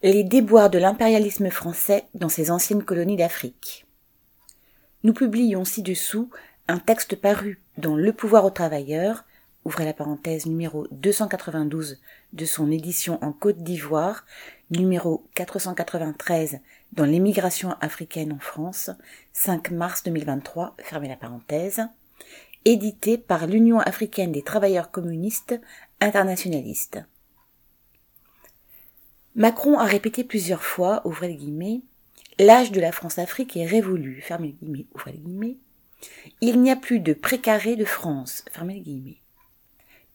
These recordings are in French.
Les déboires de l'impérialisme français dans ses anciennes colonies d'Afrique. Nous publions ci-dessous un texte paru dans Le pouvoir aux travailleurs, ouvrez la parenthèse numéro 292 de son édition en Côte d'Ivoire, numéro 493 dans l'émigration africaine en France, 5 mars 2023, fermez la parenthèse, édité par l'Union africaine des travailleurs communistes internationalistes. Macron a répété plusieurs fois, ouvrez les guillemets, l'âge de la France-Afrique est révolu, fermez les guillemets. Il n'y a plus de précaré de France, fermez les guillemets.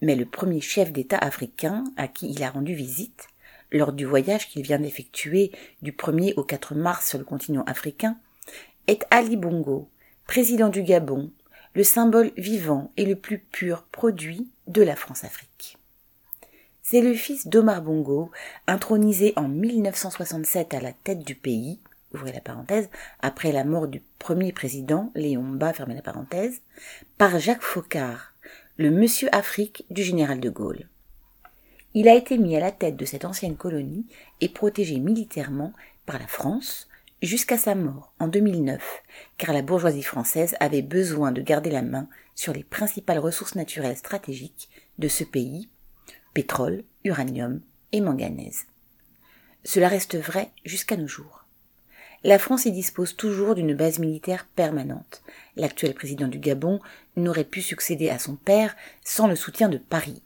Mais le premier chef d'État africain à qui il a rendu visite, lors du voyage qu'il vient d'effectuer du 1er au 4 mars sur le continent africain, est Ali Bongo, président du Gabon, le symbole vivant et le plus pur produit de la France-Afrique. C'est le fils d'Omar Bongo, intronisé en 1967 à la tête du pays, ouvrez la parenthèse, après la mort du premier président, Léon Bas, fermez la parenthèse, par Jacques Faucard, le Monsieur Afrique du général de Gaulle. Il a été mis à la tête de cette ancienne colonie et protégé militairement par la France jusqu'à sa mort en 2009, car la bourgeoisie française avait besoin de garder la main sur les principales ressources naturelles stratégiques de ce pays pétrole, uranium et manganèse. Cela reste vrai jusqu'à nos jours. La France y dispose toujours d'une base militaire permanente. L'actuel président du Gabon n'aurait pu succéder à son père sans le soutien de Paris.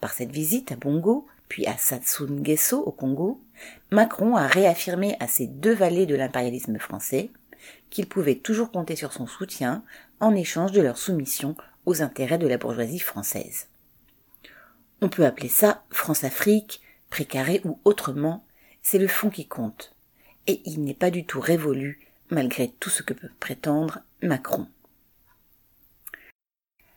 Par cette visite à Bongo, puis à Sassou Nguesso au Congo, Macron a réaffirmé à ces deux vallées de l'impérialisme français qu'il pouvait toujours compter sur son soutien en échange de leur soumission aux intérêts de la bourgeoisie française. On peut appeler ça France-Afrique, précaré ou autrement, c'est le fond qui compte. Et il n'est pas du tout révolu, malgré tout ce que peut prétendre Macron.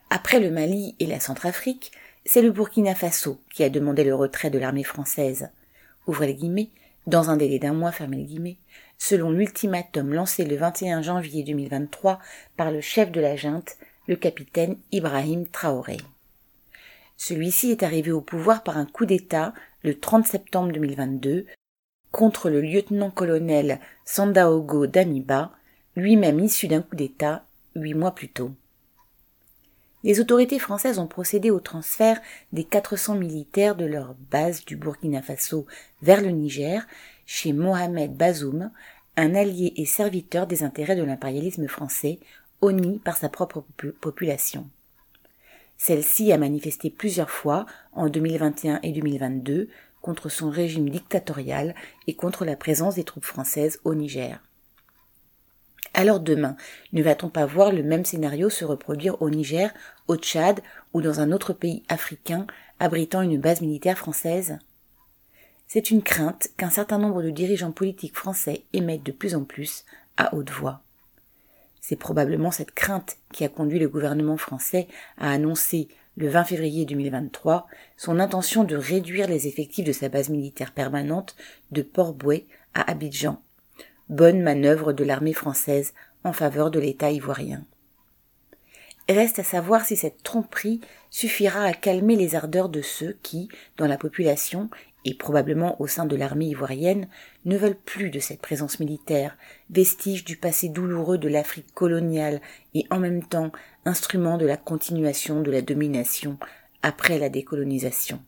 Après le Mali et la Centrafrique, c'est le Burkina Faso qui a demandé le retrait de l'armée française. Ouvrez les guillemets, dans un délai d'un mois, fermez les guillemets, selon l'ultimatum lancé le 21 janvier 2023 par le chef de la junte, le capitaine Ibrahim Traoré. Celui-ci est arrivé au pouvoir par un coup d'État le 30 septembre 2022 contre le lieutenant-colonel Sandaogo Damiba, lui-même issu d'un coup d'État huit mois plus tôt. Les autorités françaises ont procédé au transfert des 400 militaires de leur base du Burkina Faso vers le Niger chez Mohamed Bazoum, un allié et serviteur des intérêts de l'impérialisme français, honni par sa propre population. Celle-ci a manifesté plusieurs fois, en 2021 et 2022, contre son régime dictatorial et contre la présence des troupes françaises au Niger. Alors demain, ne va-t-on pas voir le même scénario se reproduire au Niger, au Tchad ou dans un autre pays africain abritant une base militaire française? C'est une crainte qu'un certain nombre de dirigeants politiques français émettent de plus en plus à haute voix. C'est probablement cette crainte qui a conduit le gouvernement français à annoncer le 20 février 2023 son intention de réduire les effectifs de sa base militaire permanente de Port-Bouet à Abidjan. Bonne manœuvre de l'armée française en faveur de l'État ivoirien. Reste à savoir si cette tromperie suffira à calmer les ardeurs de ceux qui, dans la population, et probablement au sein de l'armée ivoirienne, ne veulent plus de cette présence militaire, vestige du passé douloureux de l'Afrique coloniale et en même temps instrument de la continuation de la domination après la décolonisation.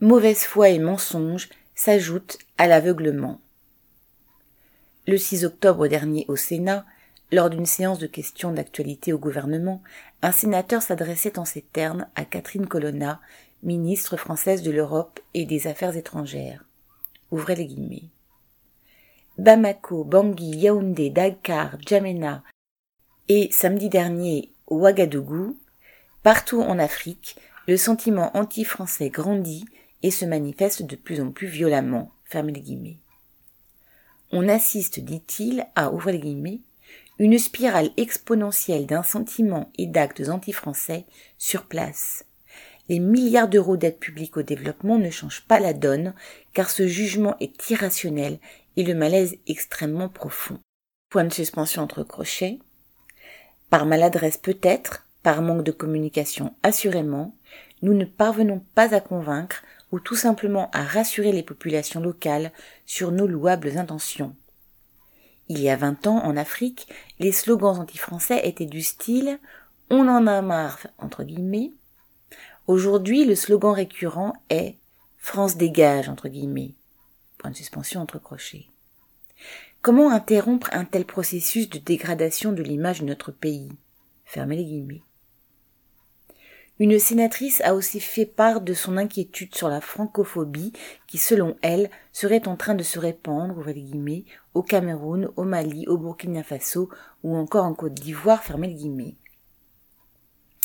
Mauvaise foi et mensonge s'ajoutent à l'aveuglement. Le 6 octobre dernier au Sénat, lors d'une séance de questions d'actualité au gouvernement, un sénateur s'adressait en ces termes à Catherine Colonna, ministre française de l'Europe et des Affaires étrangères. Ouvrez les guillemets. Bamako, Bangui, Yaoundé, Dakar, Djamena et samedi dernier Ouagadougou, partout en Afrique, le sentiment anti-français grandit et se manifeste de plus en plus violemment. Fermez les guillemets. On assiste, dit-il, à ouvrir les guillemets, une spirale exponentielle d'un sentiment et d'actes anti-français sur place, les milliards d'euros d'aide publique au développement ne changent pas la donne, car ce jugement est irrationnel et le malaise extrêmement profond. Point de suspension entre crochets. Par maladresse peut-être, par manque de communication assurément, nous ne parvenons pas à convaincre ou tout simplement à rassurer les populations locales sur nos louables intentions. Il y a vingt ans, en Afrique, les slogans anti-français étaient du style On en a marre, entre guillemets. Aujourd'hui, le slogan récurrent est France dégage, entre guillemets. Point de suspension entre crochets. Comment interrompre un tel processus de dégradation de l'image de notre pays? Fermez les guillemets. Une sénatrice a aussi fait part de son inquiétude sur la francophobie qui, selon elle, serait en train de se répandre, les guillemets, au Cameroun, au Mali, au Burkina Faso ou encore en Côte d'Ivoire, fermez les guillemets.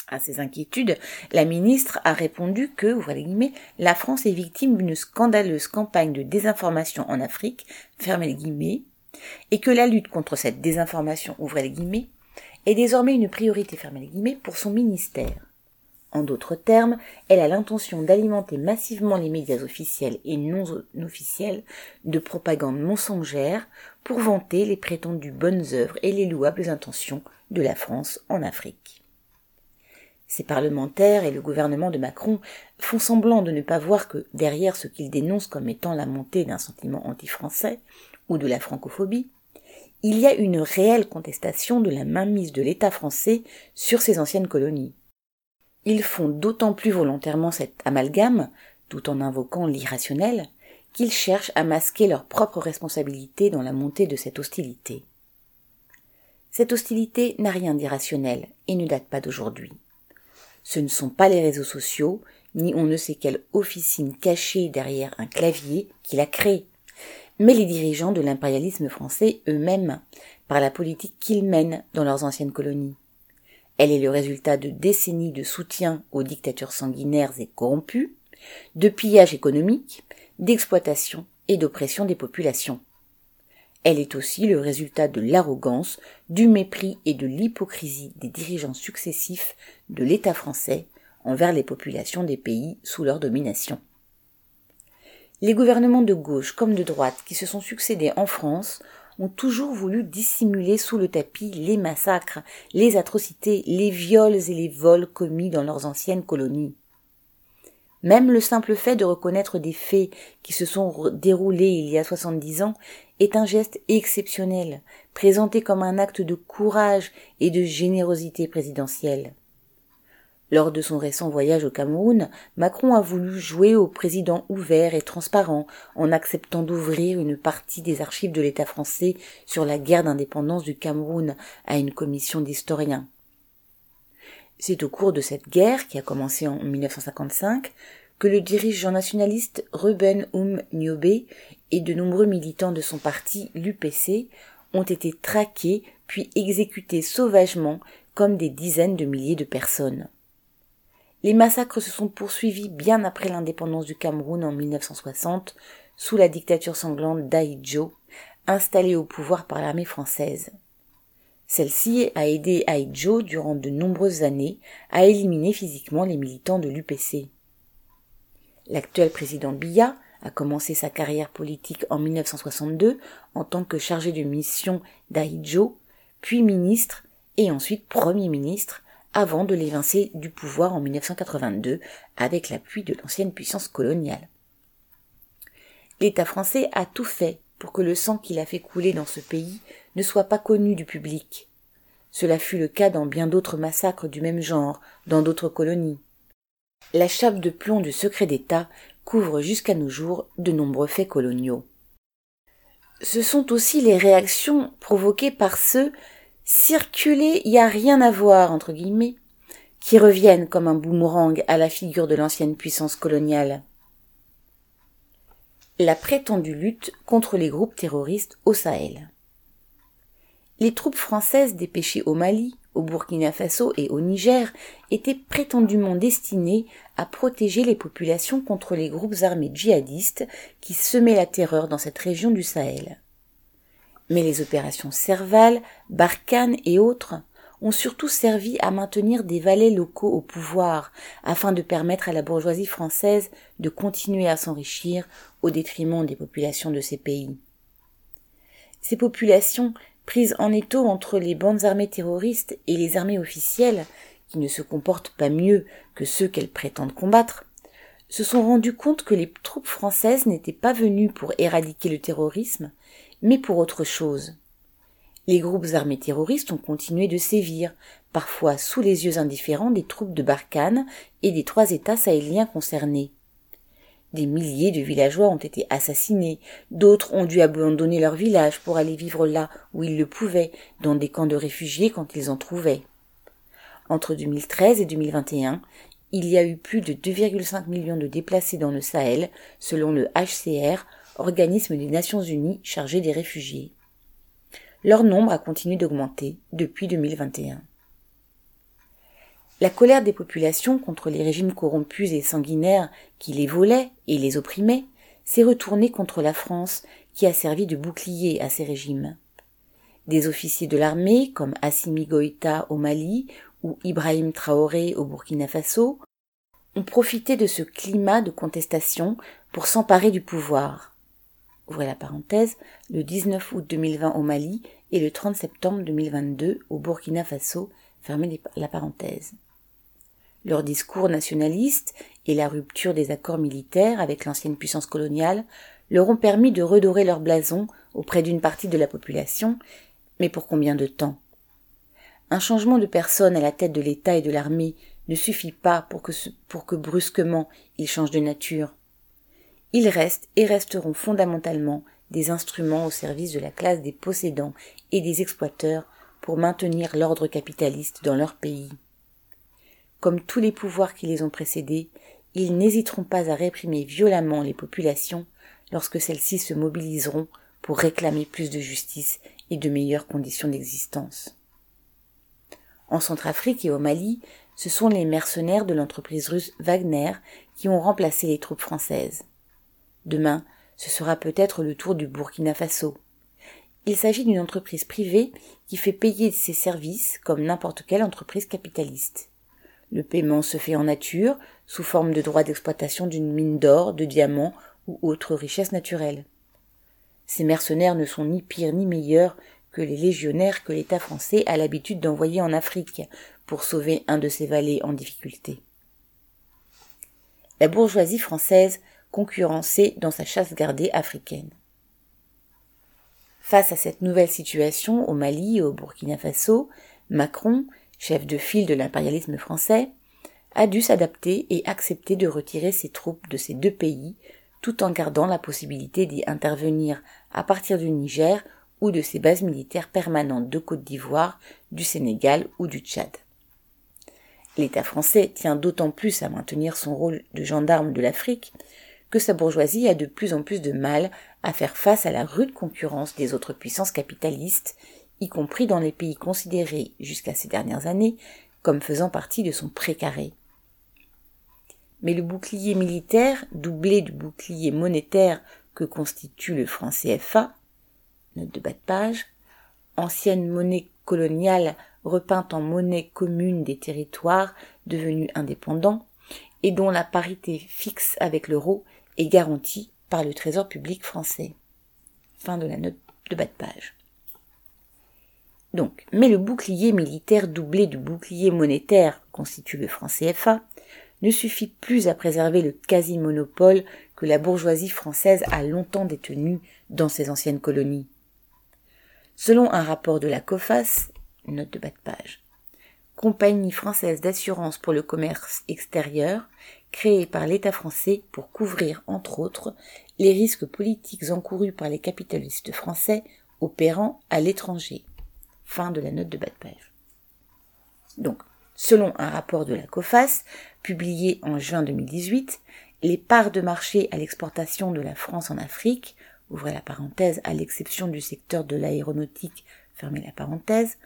À ces inquiétudes, la ministre a répondu que, les guillemets, la France est victime d'une scandaleuse campagne de désinformation en Afrique, fermez les guillemets, et que la lutte contre cette désinformation, ouvrez les guillemets, est désormais une priorité, fermez les guillemets, pour son ministère. En d'autres termes, elle a l'intention d'alimenter massivement les médias officiels et non officiels de propagande mensongère pour vanter les prétendues bonnes œuvres et les louables intentions de la France en Afrique. Ces parlementaires et le gouvernement de Macron font semblant de ne pas voir que derrière ce qu'ils dénoncent comme étant la montée d'un sentiment anti-français, ou de la francophobie, il y a une réelle contestation de la mainmise de l'État français sur ses anciennes colonies. Ils font d'autant plus volontairement cet amalgame, tout en invoquant l'irrationnel, qu'ils cherchent à masquer leur propre responsabilité dans la montée de cette hostilité. Cette hostilité n'a rien d'irrationnel et ne date pas d'aujourd'hui. Ce ne sont pas les réseaux sociaux, ni on ne sait quelle officine cachée derrière un clavier qui la crée mais les dirigeants de l'impérialisme français eux-mêmes, par la politique qu'ils mènent dans leurs anciennes colonies. Elle est le résultat de décennies de soutien aux dictatures sanguinaires et corrompues, de pillages économiques, d'exploitation et d'oppression des populations. Elle est aussi le résultat de l'arrogance, du mépris et de l'hypocrisie des dirigeants successifs de l'État français envers les populations des pays sous leur domination. Les gouvernements de gauche comme de droite qui se sont succédés en France ont toujours voulu dissimuler sous le tapis les massacres, les atrocités, les viols et les vols commis dans leurs anciennes colonies. Même le simple fait de reconnaître des faits qui se sont déroulés il y a soixante-dix ans est un geste exceptionnel, présenté comme un acte de courage et de générosité présidentielle. Lors de son récent voyage au Cameroun, Macron a voulu jouer au président ouvert et transparent en acceptant d'ouvrir une partie des archives de l'État français sur la guerre d'indépendance du Cameroun à une commission d'historiens. C'est au cours de cette guerre, qui a commencé en 1955, que le dirigeant nationaliste Ruben Um Niobe et de nombreux militants de son parti, l'UPC, ont été traqués puis exécutés sauvagement comme des dizaines de milliers de personnes. Les massacres se sont poursuivis bien après l'indépendance du Cameroun en 1960, sous la dictature sanglante d'Aïdjo, installée au pouvoir par l'armée française. Celle-ci a aidé Aïdjo durant de nombreuses années à éliminer physiquement les militants de l'UPC. L'actuel président Biya a commencé sa carrière politique en 1962 en tant que chargé de mission d'Aïdjo, puis ministre et ensuite premier ministre avant de l'évincer du pouvoir en 1982 avec l'appui de l'ancienne puissance coloniale. L'État français a tout fait pour que le sang qu'il a fait couler dans ce pays ne soit pas connu du public. Cela fut le cas dans bien d'autres massacres du même genre, dans d'autres colonies. La chape de plomb du secret d'État couvre jusqu'à nos jours de nombreux faits coloniaux. Ce sont aussi les réactions provoquées par ceux circuler, y a rien à voir, entre guillemets, qui reviennent comme un boomerang à la figure de l'ancienne puissance coloniale. La prétendue lutte contre les groupes terroristes au Sahel. Les troupes françaises dépêchées au Mali, au Burkina Faso et au Niger étaient prétendument destinées à protéger les populations contre les groupes armés djihadistes qui semaient la terreur dans cette région du Sahel. Mais les opérations Serval, Barkhane et autres ont surtout servi à maintenir des valets locaux au pouvoir afin de permettre à la bourgeoisie française de continuer à s'enrichir au détriment des populations de ces pays. Ces populations, prises en étau entre les bandes armées terroristes et les armées officielles, qui ne se comportent pas mieux que ceux qu'elles prétendent combattre, se sont rendus compte que les troupes françaises n'étaient pas venues pour éradiquer le terrorisme, mais pour autre chose. Les groupes armés terroristes ont continué de sévir, parfois sous les yeux indifférents des troupes de Barkhane et des trois États sahéliens concernés. Des milliers de villageois ont été assassinés, d'autres ont dû abandonner leur village pour aller vivre là où ils le pouvaient, dans des camps de réfugiés quand ils en trouvaient. Entre 2013 et 2021, il y a eu plus de 2,5 millions de déplacés dans le Sahel, selon le HCR, organisme des Nations Unies chargé des réfugiés. Leur nombre a continué d'augmenter depuis 2021. La colère des populations contre les régimes corrompus et sanguinaires qui les volaient et les opprimaient s'est retournée contre la France qui a servi de bouclier à ces régimes. Des officiers de l'armée comme Assimi Goïta au Mali ou Ibrahim Traoré au Burkina Faso ont profité de ce climat de contestation pour s'emparer du pouvoir. Ouvrez la parenthèse, le 19 août 2020 au Mali et le 30 septembre 2022 au Burkina Faso, fermez la parenthèse. Leur discours nationaliste et la rupture des accords militaires avec l'ancienne puissance coloniale leur ont permis de redorer leur blason auprès d'une partie de la population, mais pour combien de temps? Un changement de personne à la tête de l'État et de l'armée ne suffit pas pour que, pour que brusquement ils changent de nature. Ils restent et resteront fondamentalement des instruments au service de la classe des possédants et des exploiteurs pour maintenir l'ordre capitaliste dans leur pays. Comme tous les pouvoirs qui les ont précédés, ils n'hésiteront pas à réprimer violemment les populations lorsque celles-ci se mobiliseront pour réclamer plus de justice et de meilleures conditions d'existence. En Centrafrique et au Mali, ce sont les mercenaires de l'entreprise russe Wagner qui ont remplacé les troupes françaises. Demain, ce sera peut-être le tour du Burkina Faso. Il s'agit d'une entreprise privée qui fait payer ses services comme n'importe quelle entreprise capitaliste. Le paiement se fait en nature, sous forme de droits d'exploitation d'une mine d'or, de diamants ou autre richesse naturelle. Ces mercenaires ne sont ni pires ni meilleurs que les légionnaires que l'État français a l'habitude d'envoyer en Afrique pour sauver un de ses valets en difficulté. La bourgeoisie française concurrencée dans sa chasse gardée africaine. Face à cette nouvelle situation au Mali et au Burkina Faso, Macron chef de file de l'impérialisme français, a dû s'adapter et accepter de retirer ses troupes de ces deux pays, tout en gardant la possibilité d'y intervenir à partir du Niger ou de ses bases militaires permanentes de Côte d'Ivoire, du Sénégal ou du Tchad. L'État français tient d'autant plus à maintenir son rôle de gendarme de l'Afrique que sa bourgeoisie a de plus en plus de mal à faire face à la rude concurrence des autres puissances capitalistes y compris dans les pays considérés jusqu'à ces dernières années comme faisant partie de son précaré. Mais le bouclier militaire, doublé du bouclier monétaire que constitue le franc CFA, note de bas de page, ancienne monnaie coloniale repeinte en monnaie commune des territoires devenus indépendants, et dont la parité fixe avec l'euro est garantie par le Trésor public français. Fin de la note de bas de page. Donc, mais le bouclier militaire doublé du bouclier monétaire constitue le franc CFA ne suffit plus à préserver le quasi-monopole que la bourgeoisie française a longtemps détenu dans ses anciennes colonies. Selon un rapport de la COFAS, compagnie française d'assurance pour le commerce extérieur, créée par l'État français pour couvrir, entre autres, les risques politiques encourus par les capitalistes français opérant à l'étranger. Fin de la note de bas de page. Donc, selon un rapport de la COFAS, publié en juin 2018, les parts de marché à l'exportation de la France en Afrique, ouvrez la parenthèse, à l'exception du secteur de l'aéronautique, fermez la parenthèse,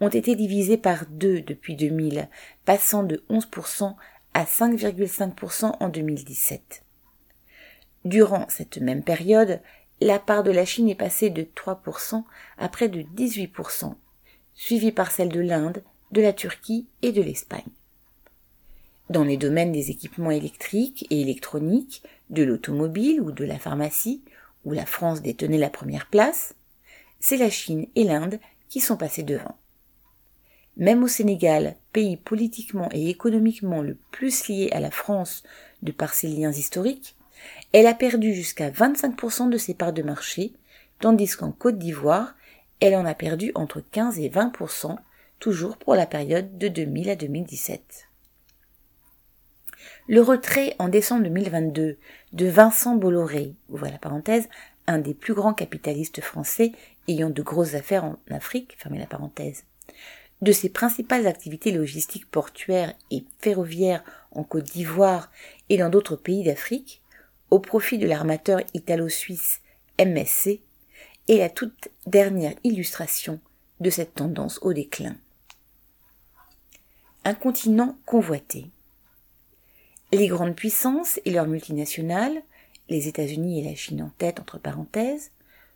ont été divisées par deux depuis 2000, passant de 11% à 5,5% en 2017. Durant cette même période, la part de la Chine est passée de 3% à près de 18%, suivie par celle de l'Inde, de la Turquie et de l'Espagne. Dans les domaines des équipements électriques et électroniques, de l'automobile ou de la pharmacie, où la France détenait la première place, c'est la Chine et l'Inde qui sont passés devant. Même au Sénégal, pays politiquement et économiquement le plus lié à la France de par ses liens historiques, elle a perdu jusqu'à 25% de ses parts de marché, tandis qu'en Côte d'Ivoire, elle en a perdu entre 15 et 20%, toujours pour la période de 2000 à 2017. Le retrait en décembre 2022 de Vincent Bolloré, ouvre la parenthèse, un des plus grands capitalistes français ayant de grosses affaires en Afrique, fermez la parenthèse, de ses principales activités logistiques portuaires et ferroviaires en Côte d'Ivoire et dans d'autres pays d'Afrique, au profit de l'armateur italo-suisse MSC, est la toute dernière illustration de cette tendance au déclin. Un continent convoité. Les grandes puissances et leurs multinationales, les États-Unis et la Chine en tête entre parenthèses,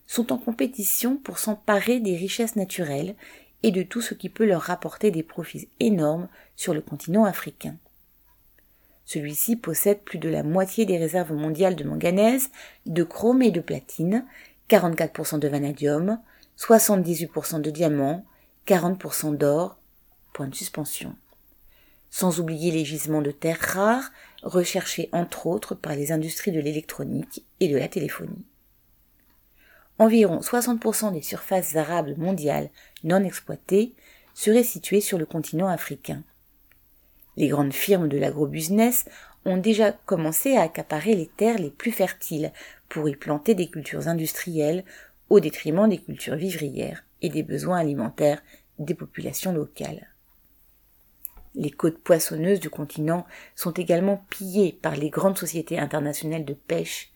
sont en compétition pour s'emparer des richesses naturelles et de tout ce qui peut leur rapporter des profits énormes sur le continent africain. Celui-ci possède plus de la moitié des réserves mondiales de manganèse, de chrome et de platine, 44% de vanadium, 78% de diamants, 40% d'or, point de suspension sans oublier les gisements de terres rares, recherchés entre autres par les industries de l'électronique et de la téléphonie. Environ 60% des surfaces arables mondiales non exploitées seraient situées sur le continent africain. Les grandes firmes de l'agrobusiness ont déjà commencé à accaparer les terres les plus fertiles pour y planter des cultures industrielles au détriment des cultures vivrières et des besoins alimentaires des populations locales. Les côtes poissonneuses du continent sont également pillées par les grandes sociétés internationales de pêche,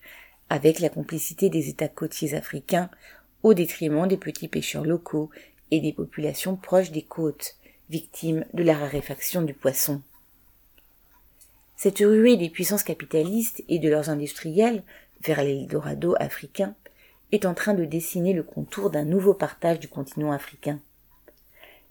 avec la complicité des États côtiers africains, au détriment des petits pêcheurs locaux et des populations proches des côtes, victimes de la raréfaction du poisson. Cette ruée des puissances capitalistes et de leurs industriels vers l'Eldorado africain est en train de dessiner le contour d'un nouveau partage du continent africain.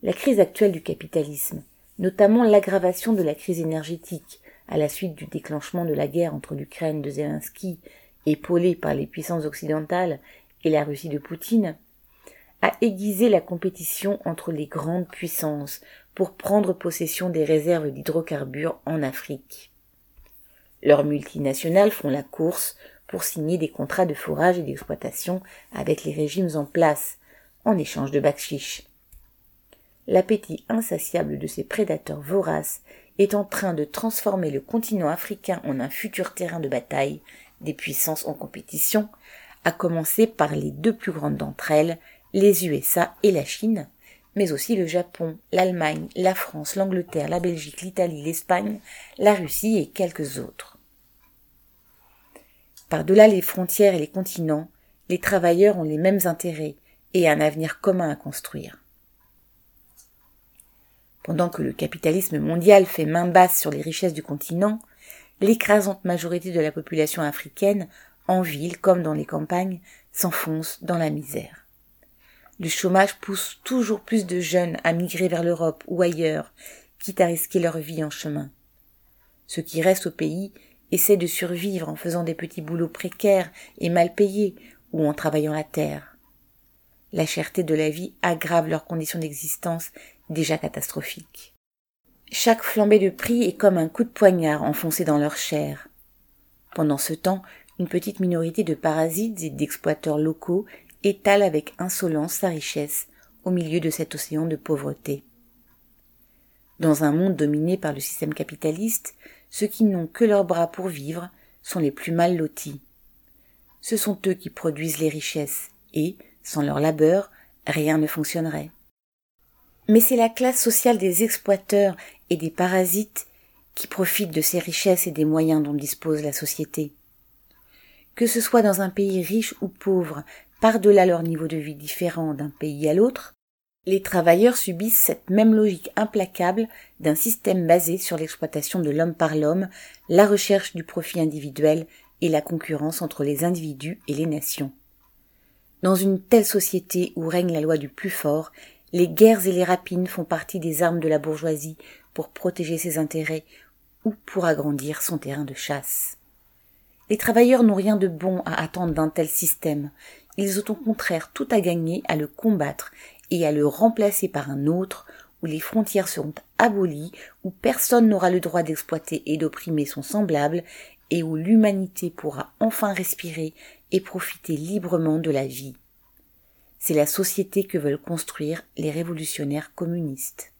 La crise actuelle du capitalisme, notamment l'aggravation de la crise énergétique à la suite du déclenchement de la guerre entre l'Ukraine de Zelensky, épaulée par les puissances occidentales, et la Russie de Poutine, a aiguisé la compétition entre les grandes puissances pour prendre possession des réserves d'hydrocarbures en Afrique. Leurs multinationales font la course pour signer des contrats de forage et d'exploitation avec les régimes en place, en échange de bakshish l'appétit insatiable de ces prédateurs voraces est en train de transformer le continent africain en un futur terrain de bataille des puissances en compétition, à commencer par les deux plus grandes d'entre elles, les USA et la Chine, mais aussi le Japon, l'Allemagne, la France, l'Angleterre, la Belgique, l'Italie, l'Espagne, la Russie et quelques autres. Par-delà les frontières et les continents, les travailleurs ont les mêmes intérêts et un avenir commun à construire. Pendant que le capitalisme mondial fait main basse sur les richesses du continent, l'écrasante majorité de la population africaine, en ville comme dans les campagnes, s'enfonce dans la misère. Le chômage pousse toujours plus de jeunes à migrer vers l'Europe ou ailleurs, quitte à risquer leur vie en chemin. Ceux qui restent au pays essaient de survivre en faisant des petits boulots précaires et mal payés ou en travaillant la terre. La cherté de la vie aggrave leurs conditions d'existence déjà catastrophiques. Chaque flambée de prix est comme un coup de poignard enfoncé dans leur chair. Pendant ce temps, une petite minorité de parasites et d'exploiteurs locaux étale avec insolence sa richesse au milieu de cet océan de pauvreté. Dans un monde dominé par le système capitaliste, ceux qui n'ont que leurs bras pour vivre sont les plus mal lotis. Ce sont eux qui produisent les richesses et, sans leur labeur, rien ne fonctionnerait mais c'est la classe sociale des exploiteurs et des parasites qui profitent de ces richesses et des moyens dont dispose la société. Que ce soit dans un pays riche ou pauvre, par-delà leur niveau de vie différent d'un pays à l'autre, les travailleurs subissent cette même logique implacable d'un système basé sur l'exploitation de l'homme par l'homme, la recherche du profit individuel et la concurrence entre les individus et les nations. Dans une telle société où règne la loi du plus fort, les guerres et les rapines font partie des armes de la bourgeoisie pour protéger ses intérêts ou pour agrandir son terrain de chasse. Les travailleurs n'ont rien de bon à attendre d'un tel système. Ils ont au contraire tout à gagner à le combattre et à le remplacer par un autre où les frontières seront abolies, où personne n'aura le droit d'exploiter et d'opprimer son semblable, et où l'humanité pourra enfin respirer et profiter librement de la vie. C'est la société que veulent construire les révolutionnaires communistes.